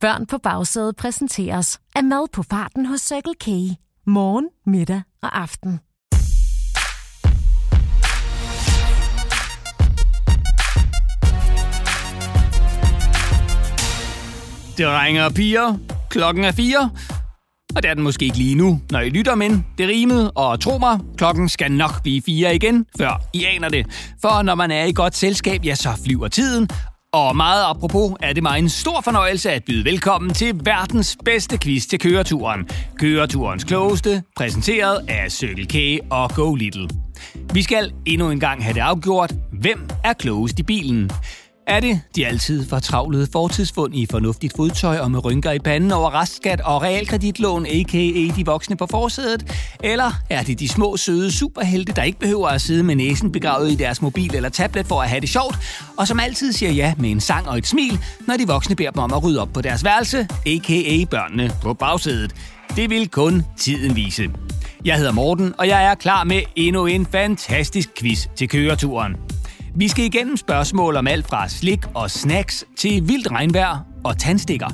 Børn på bagsædet præsenteres af mad på farten hos Circle K. Morgen, middag og aften. Drenge og piger. Klokken er fire. Og det er den måske ikke lige nu, når I lytter, men det rimede, og tro mig, klokken skal nok blive fire igen, før I aner det. For når man er i godt selskab, ja, så flyver tiden, og meget apropos er det mig en stor fornøjelse at byde velkommen til verdens bedste quiz til køreturen. Køreturens klogeste, præsenteret af Cykel K og Go Little. Vi skal endnu en gang have det afgjort, hvem er klogest i bilen. Er det de altid fortravlede fortidsfund i fornuftigt fodtøj og med rynker i panden over restskat og realkreditlån, a.k.a. E de voksne på forsædet? Eller er det de små, søde superhelte, der ikke behøver at sidde med næsen begravet i deres mobil eller tablet for at have det sjovt, og som altid siger ja med en sang og et smil, når de voksne beder dem om at rydde op på deres værelse, a.k.a. E børnene på bagsædet? Det vil kun tiden vise. Jeg hedder Morten, og jeg er klar med endnu en fantastisk quiz til køreturen. Vi skal igennem spørgsmål om alt fra slik og snacks til vildt regnvejr og tandstikker.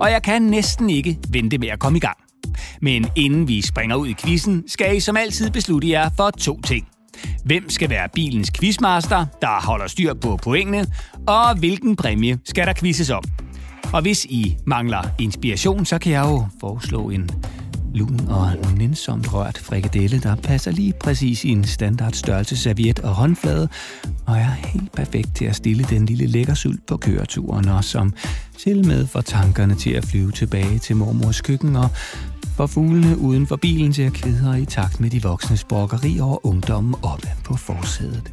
Og jeg kan næsten ikke vente med at komme i gang. Men inden vi springer ud i quizzen, skal I som altid beslutte jer for to ting. Hvem skal være bilens quizmaster, der holder styr på pointene, og hvilken præmie skal der quizzes om? Og hvis I mangler inspiration, så kan jeg jo foreslå en lun og nænsomt rørt frikadelle, der passer lige præcis i en standard størrelse serviet og håndflade, og er helt perfekt til at stille den lille lækkersylt på køreturen, og som til med får tankerne til at flyve tilbage til mormors køkken, og får fuglene uden for bilen til at kvidre i takt med de voksne brokkeri over ungdommen oppe på forsædet.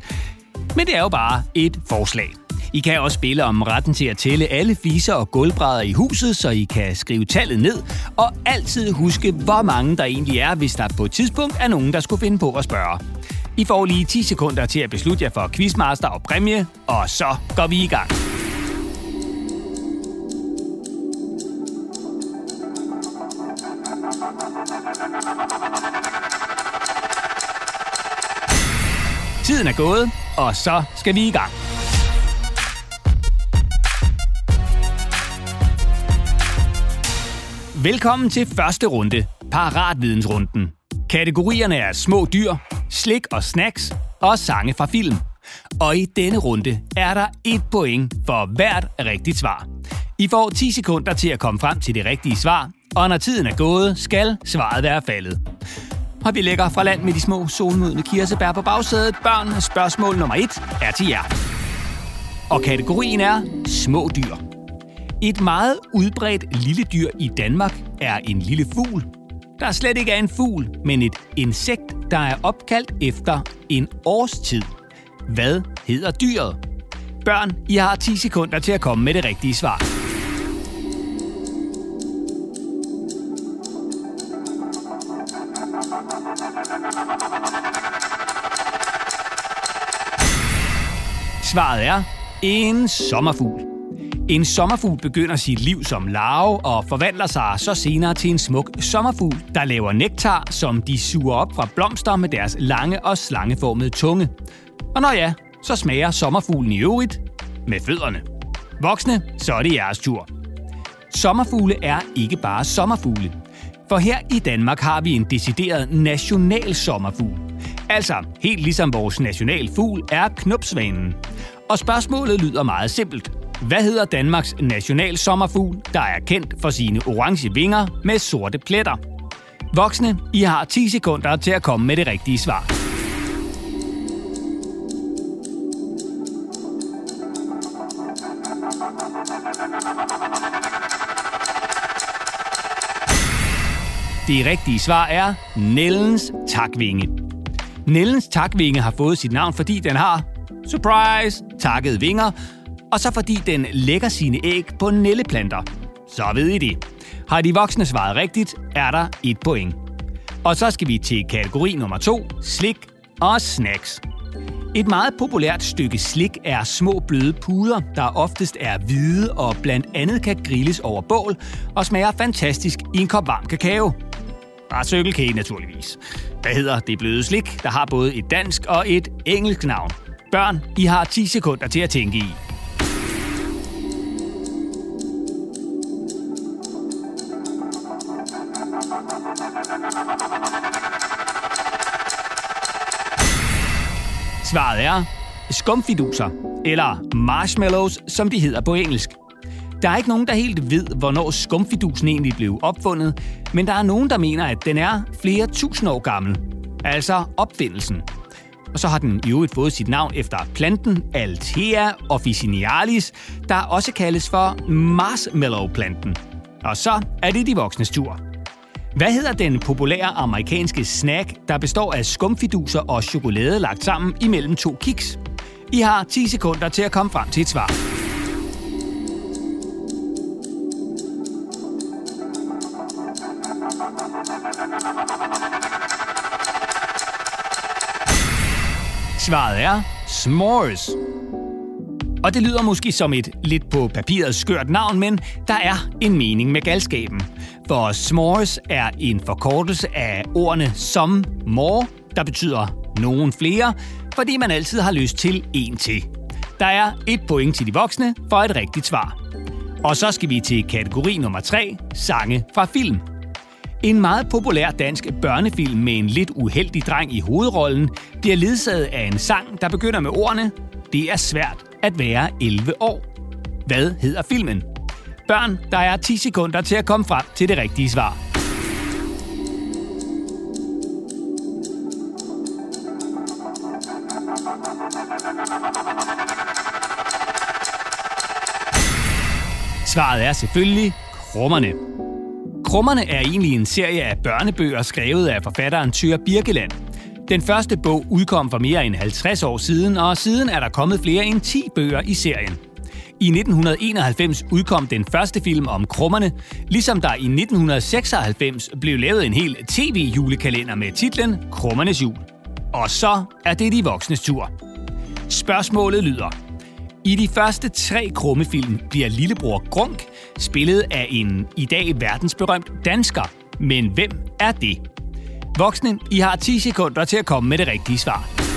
Men det er jo bare et forslag. I kan også spille om retten til at tælle alle fiser og gulvbrædder i huset, så I kan skrive tallet ned, og altid huske, hvor mange der egentlig er, hvis der på et tidspunkt er nogen, der skulle finde på at spørge. I får lige 10 sekunder til at beslutte jer for quizmaster og præmie, og så går vi i gang. Tiden er gået, og så skal vi i gang. Velkommen til første runde, Paratvidensrunden. Kategorierne er små dyr, slik og snacks og sange fra film. Og i denne runde er der et point for hvert rigtigt svar. I får 10 sekunder til at komme frem til det rigtige svar, og når tiden er gået, skal svaret være faldet. Og vi lægger fra land med de små solmodne kirsebær på bagsædet. Børn, spørgsmål nummer 1 er til jer. Og kategorien er små dyr. Et meget udbredt lille dyr i Danmark er en lille fugl. Der slet ikke er en fugl, men et insekt, der er opkaldt efter en årstid. Hvad hedder dyret? Børn, I har 10 sekunder til at komme med det rigtige svar. Svaret er en sommerfugl. En sommerfugl begynder sit liv som larve og forvandler sig så senere til en smuk sommerfugl, der laver nektar, som de suger op fra blomster med deres lange og slangeformede tunge. Og når ja, så smager sommerfuglen i øvrigt med fødderne. Voksne, så er det jeres tur. Sommerfugle er ikke bare sommerfugle. For her i Danmark har vi en decideret national sommerfugl. Altså, helt ligesom vores nationalfugl er knopsvanen. Og spørgsmålet lyder meget simpelt. Hvad hedder Danmarks national sommerfugl, der er kendt for sine orange vinger med sorte pletter? Voksne, I har 10 sekunder til at komme med det rigtige svar. Det rigtige svar er Nellens takvinge. Nellens takvinge har fået sit navn, fordi den har, surprise, takkede vinger, og så fordi den lægger sine æg på nælleplanter. Så ved I det. Har de voksne svaret rigtigt, er der et point. Og så skal vi til kategori nummer to, slik og snacks. Et meget populært stykke slik er små bløde puder, der oftest er hvide og blandt andet kan grilles over bål og smager fantastisk i en kop varm kakao. Bare cykelkage naturligvis. Hvad hedder det bløde slik, der har både et dansk og et engelsk navn? Børn, I har 10 sekunder til at tænke i. Svaret er skumfiduser, eller marshmallows, som de hedder på engelsk. Der er ikke nogen, der helt ved, hvornår skumfidusen egentlig blev opfundet, men der er nogen, der mener, at den er flere tusind år gammel. Altså opfindelsen. Og så har den i øvrigt fået sit navn efter planten Althea officinalis, der også kaldes for marshmallow-planten. Og så er det de voksnes tur. Hvad hedder den populære amerikanske snack, der består af skumfiduser og chokolade lagt sammen imellem to kiks? I har 10 sekunder til at komme frem til et svar. Svaret er s'mores. Og det lyder måske som et lidt på papiret skørt navn, men der er en mening med galskaben. For s'mores er en forkortelse af ordene som more, der betyder nogen flere, fordi man altid har lyst til en til. Der er et point til de voksne for et rigtigt svar. Og så skal vi til kategori nummer 3, sange fra film. En meget populær dansk børnefilm med en lidt uheldig dreng i hovedrollen bliver ledsaget af en sang, der begynder med ordene Det er svært at være 11 år. Hvad hedder filmen? Børn, der er 10 sekunder til at komme frem til det rigtige svar. Svaret er selvfølgelig krummerne. Krummerne er egentlig en serie af børnebøger skrevet af forfatteren Tyr Birkeland. Den første bog udkom for mere end 50 år siden, og siden er der kommet flere end 10 bøger i serien. I 1991 udkom den første film om krummerne, ligesom der i 1996 blev lavet en hel tv-julekalender med titlen Krummernes jul. Og så er det de voksnes tur. Spørgsmålet lyder, i de første tre krummefilm bliver lillebror Grunk spillet af en i dag verdensberømt dansker. Men hvem er det? Voksne, I har 10 sekunder til at komme med det rigtige svar.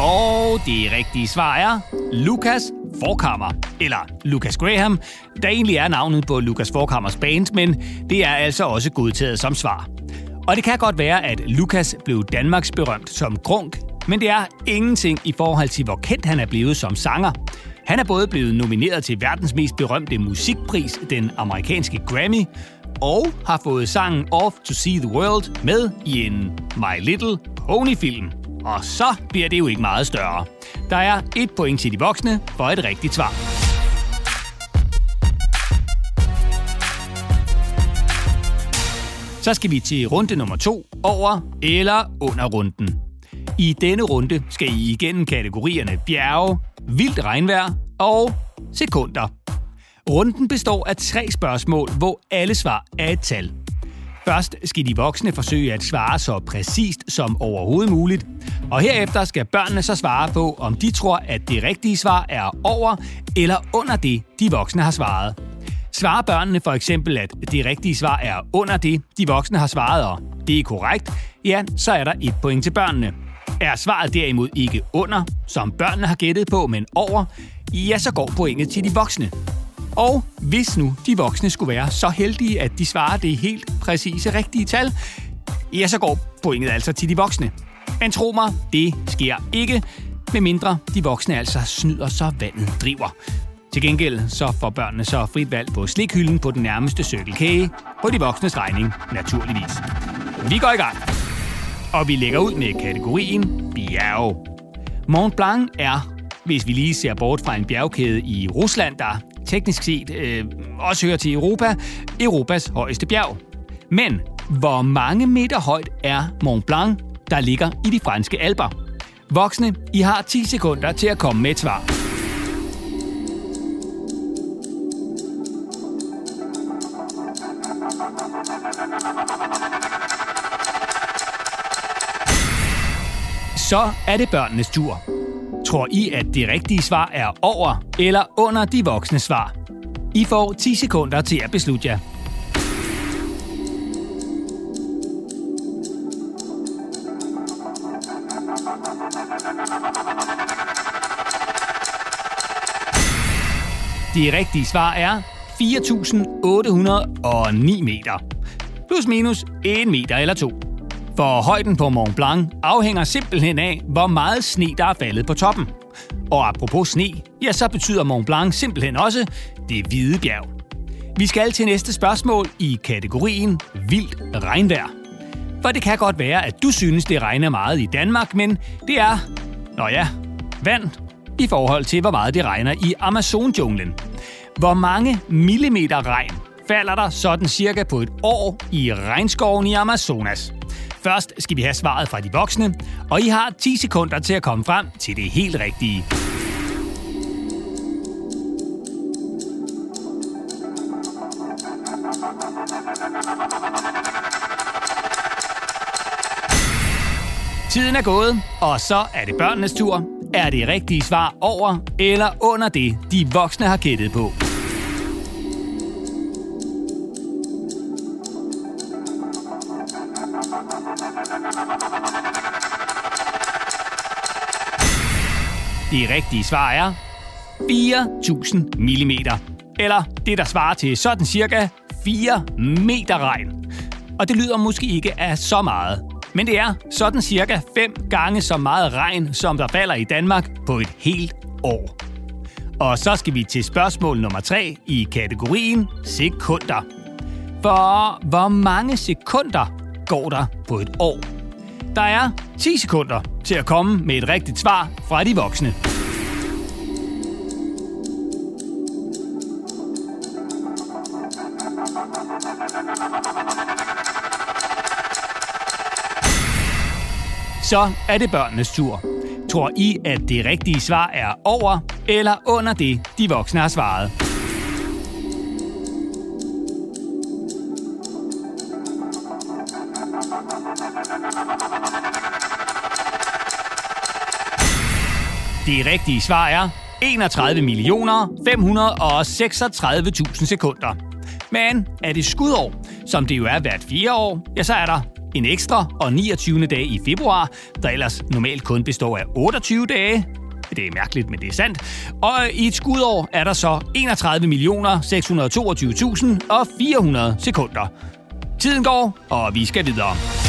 Og det rigtige svar er Lukas Forkammer, eller Lucas Graham, der egentlig er navnet på Lucas Forkammers band, men det er altså også godtaget som svar. Og det kan godt være, at Lukas blev Danmarks berømt som grunk, men det er ingenting i forhold til, hvor kendt han er blevet som sanger. Han er både blevet nomineret til verdens mest berømte musikpris, den amerikanske Grammy, og har fået sangen Off to See the World med i en My Little Pony-film. Og så bliver det jo ikke meget større. Der er et point til de voksne for et rigtigt svar. Så skal vi til runde nummer to, over eller under runden. I denne runde skal I igennem kategorierne bjerge, vildt regnvejr og sekunder. Runden består af tre spørgsmål, hvor alle svar er et tal. Først skal de voksne forsøge at svare så præcist som overhovedet muligt, og herefter skal børnene så svare på, om de tror, at det rigtige svar er over eller under det, de voksne har svaret. Svarer børnene for eksempel, at det rigtige svar er under det, de voksne har svaret, og det er korrekt, ja, så er der et point til børnene. Er svaret derimod ikke under, som børnene har gættet på, men over, ja, så går pointet til de voksne. Og hvis nu de voksne skulle være så heldige, at de svarer det helt præcise rigtige tal, ja, så går pointet altså til de voksne. Men tro mig, det sker ikke, medmindre de voksne altså snyder, så vandet driver. Til gengæld så får børnene så frit valg på slikhylden på den nærmeste cykelkage, på de voksnes regning, naturligvis. Vi går i gang. Og vi lægger ud med kategorien bjerg. Mont Blanc er, hvis vi lige ser bort fra en bjergkæde i Rusland, der teknisk set øh, også hører til Europa, Europas højeste bjerg. Men hvor mange meter højt er Mont Blanc, der ligger i de franske alber? Voksne, I har 10 sekunder til at komme med et svar. Så er det børnenes tur. Tror I, at det rigtige svar er over eller under de voksne svar? I får 10 sekunder til at beslutte jer. Det rigtige svar er 4.809 meter. Plus minus 1 meter eller to. For højden på Mont Blanc afhænger simpelthen af, hvor meget sne der er faldet på toppen. Og apropos sne, ja, så betyder Mont Blanc simpelthen også det hvide bjerg. Vi skal til næste spørgsmål i kategorien Vildt regnvejr. For det kan godt være, at du synes, det regner meget i Danmark, men det er, nå ja, vand i forhold til, hvor meget det regner i Amazonjunglen. Hvor mange millimeter regn falder der sådan cirka på et år i regnskoven i Amazonas? Først skal vi have svaret fra de voksne, og I har 10 sekunder til at komme frem til det helt rigtige. Tiden er gået, og så er det børnenes tur. Er det rigtige svar over eller under det, de voksne har gættet på? Det rigtige svar er 4.000 mm. Eller det, der svarer til sådan cirka 4 meter regn. Og det lyder måske ikke af så meget. Men det er sådan cirka 5 gange så meget regn, som der falder i Danmark på et helt år. Og så skal vi til spørgsmål nummer 3 i kategorien sekunder. For hvor mange sekunder går der på et år? Der er 10 sekunder til at komme med et rigtigt svar fra de voksne. Så er det børnenes tur. Tror I, at det rigtige svar er over eller under det, de voksne har svaret? Det rigtige svar er 31 millioner 536.000 sekunder. Men er det skudår, som det jo er hvert fire år, ja, så er der en ekstra og 29. dag i februar, der ellers normalt kun består af 28 dage. Det er mærkeligt, men det er sandt. Og i et skudår er der så 31 millioner 622.000 og 400 sekunder. Tiden går, og vi skal videre.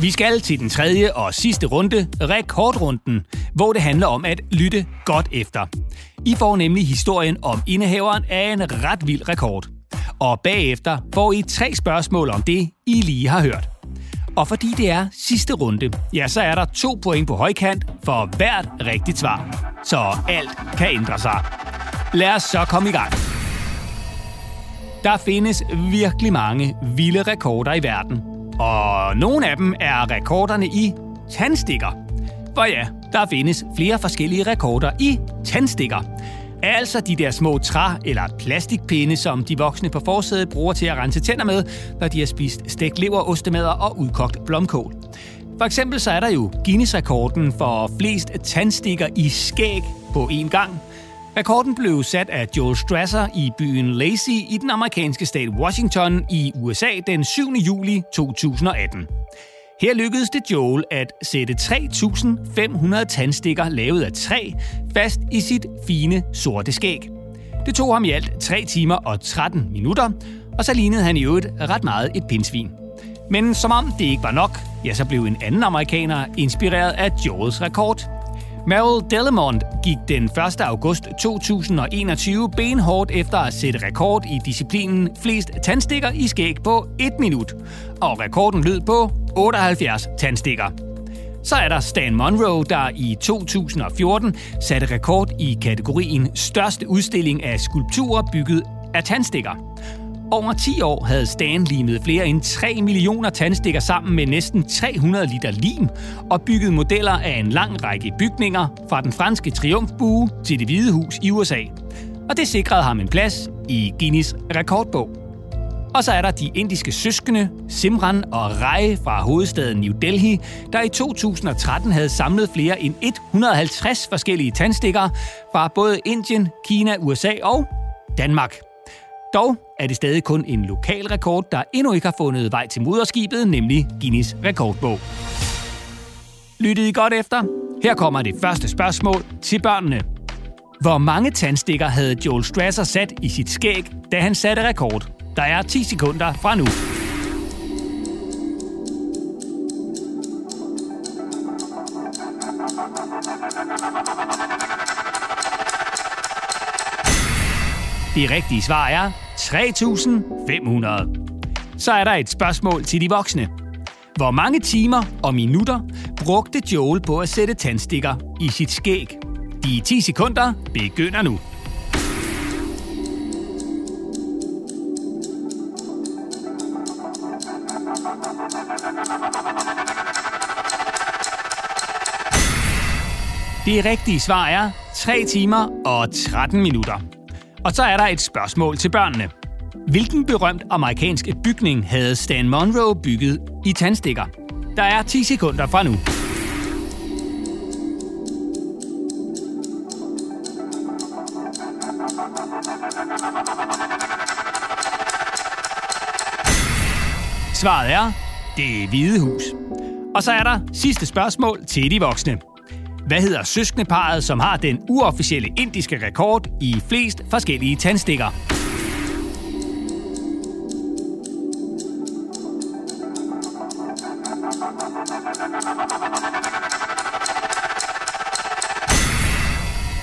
Vi skal til den tredje og sidste runde, rekordrunden, hvor det handler om at lytte godt efter. I får nemlig historien om indehaveren af en ret vild rekord. Og bagefter får I tre spørgsmål om det, I lige har hørt. Og fordi det er sidste runde, ja, så er der to point på højkant for hvert rigtigt svar. Så alt kan ændre sig. Lad os så komme i gang. Der findes virkelig mange vilde rekorder i verden. Og nogle af dem er rekorderne i tandstikker. For ja, der findes flere forskellige rekorder i tandstikker. Altså de der små træ- eller plastikpinde, som de voksne på forsædet bruger til at rense tænder med, når de har spist stegt lever, ostemader og udkogt blomkål. For eksempel så er der jo Guinness-rekorden for flest tandstikker i skæg på én gang. Rekorden blev sat af Joel Strasser i byen Lacey i den amerikanske stat Washington i USA den 7. juli 2018. Her lykkedes det Joel at sætte 3.500 tandstikker lavet af træ fast i sit fine sorte skæg. Det tog ham i alt 3 timer og 13 minutter, og så lignede han i øvrigt ret meget et pindsvin. Men som om det ikke var nok, ja, så blev en anden amerikaner inspireret af Joels rekord. Meryl Delamont gik den 1. august 2021 benhårdt efter at sætte rekord i disciplinen flest tandstikker i skæg på 1 minut. Og rekorden lød på 78 tandstikker. Så er der Stan Monroe, der i 2014 satte rekord i kategorien største udstilling af skulpturer bygget af tandstikker. Over 10 år havde Stan limet flere end 3 millioner tandstikker sammen med næsten 300 liter lim og bygget modeller af en lang række bygninger fra den franske triumfbue til det hvide hus i USA. Og det sikrede ham en plads i Guinness rekordbog. Og så er der de indiske søskende, Simran og Rai fra hovedstaden New Delhi, der i 2013 havde samlet flere end 150 forskellige tandstikker fra både Indien, Kina, USA og Danmark. Dog er det stadig kun en lokal rekord, der endnu ikke har fundet vej til moderskibet, nemlig Guinness rekordbog. Lyttede I godt efter? Her kommer det første spørgsmål til børnene. Hvor mange tandstikker havde Joel Strasser sat i sit skæg, da han satte rekord? Der er 10 sekunder fra nu. Det rigtige svar er 3.500. Så er der et spørgsmål til de voksne. Hvor mange timer og minutter brugte Joel på at sætte tandstikker i sit skæg? De 10 sekunder begynder nu. Det rigtige svar er 3 timer og 13 minutter. Og så er der et spørgsmål til børnene. Hvilken berømt amerikansk bygning havde Stan Monroe bygget i tandstikker? Der er 10 sekunder fra nu. Svaret er, det Hvide Hus. Og så er der sidste spørgsmål til de voksne. Hvad hedder søskendeparet, som har den uofficielle indiske rekord i flest forskellige tandstikker?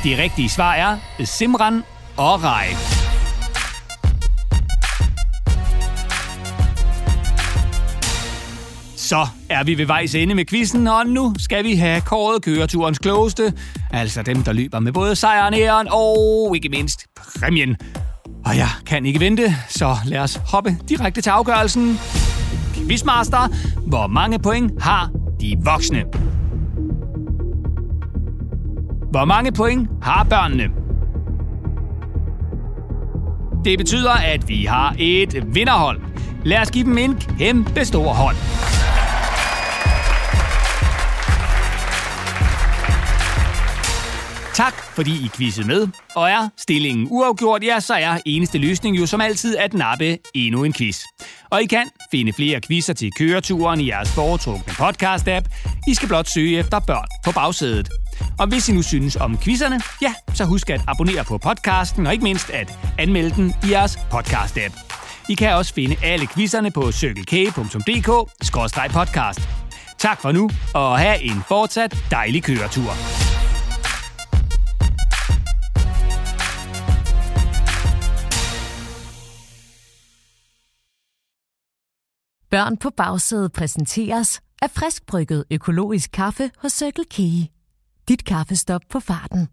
Det rigtige svar er Simran og Rai. Så er vi ved vejs ende med quizzen, og nu skal vi have kåret køreturens klogeste. Altså dem, der løber med både sejren, æren og ikke mindst præmien. Og jeg kan ikke vente, så lad os hoppe direkte til afgørelsen. Quizmaster, hvor mange point har de voksne? Hvor mange point har børnene? Det betyder, at vi har et vinderhold. Lad os give dem en kæmpe stor hånd. Tak, fordi I quizzede med. Og er stillingen uafgjort, ja, så er eneste løsning jo som altid at nappe endnu en quiz. Og I kan finde flere quizzer til køreturen i jeres foretrukne podcast-app. I skal blot søge efter børn på bagsædet. Og hvis I nu synes om quizzerne, ja, så husk at abonnere på podcasten, og ikke mindst at anmelde den i jeres podcast-app. I kan også finde alle quizzerne på cykelkage.dk-podcast. Tak for nu, og have en fortsat dejlig køretur. Børn på bagsædet præsenteres af friskbrygget økologisk kaffe hos Circle K. Dit kaffestop på farten.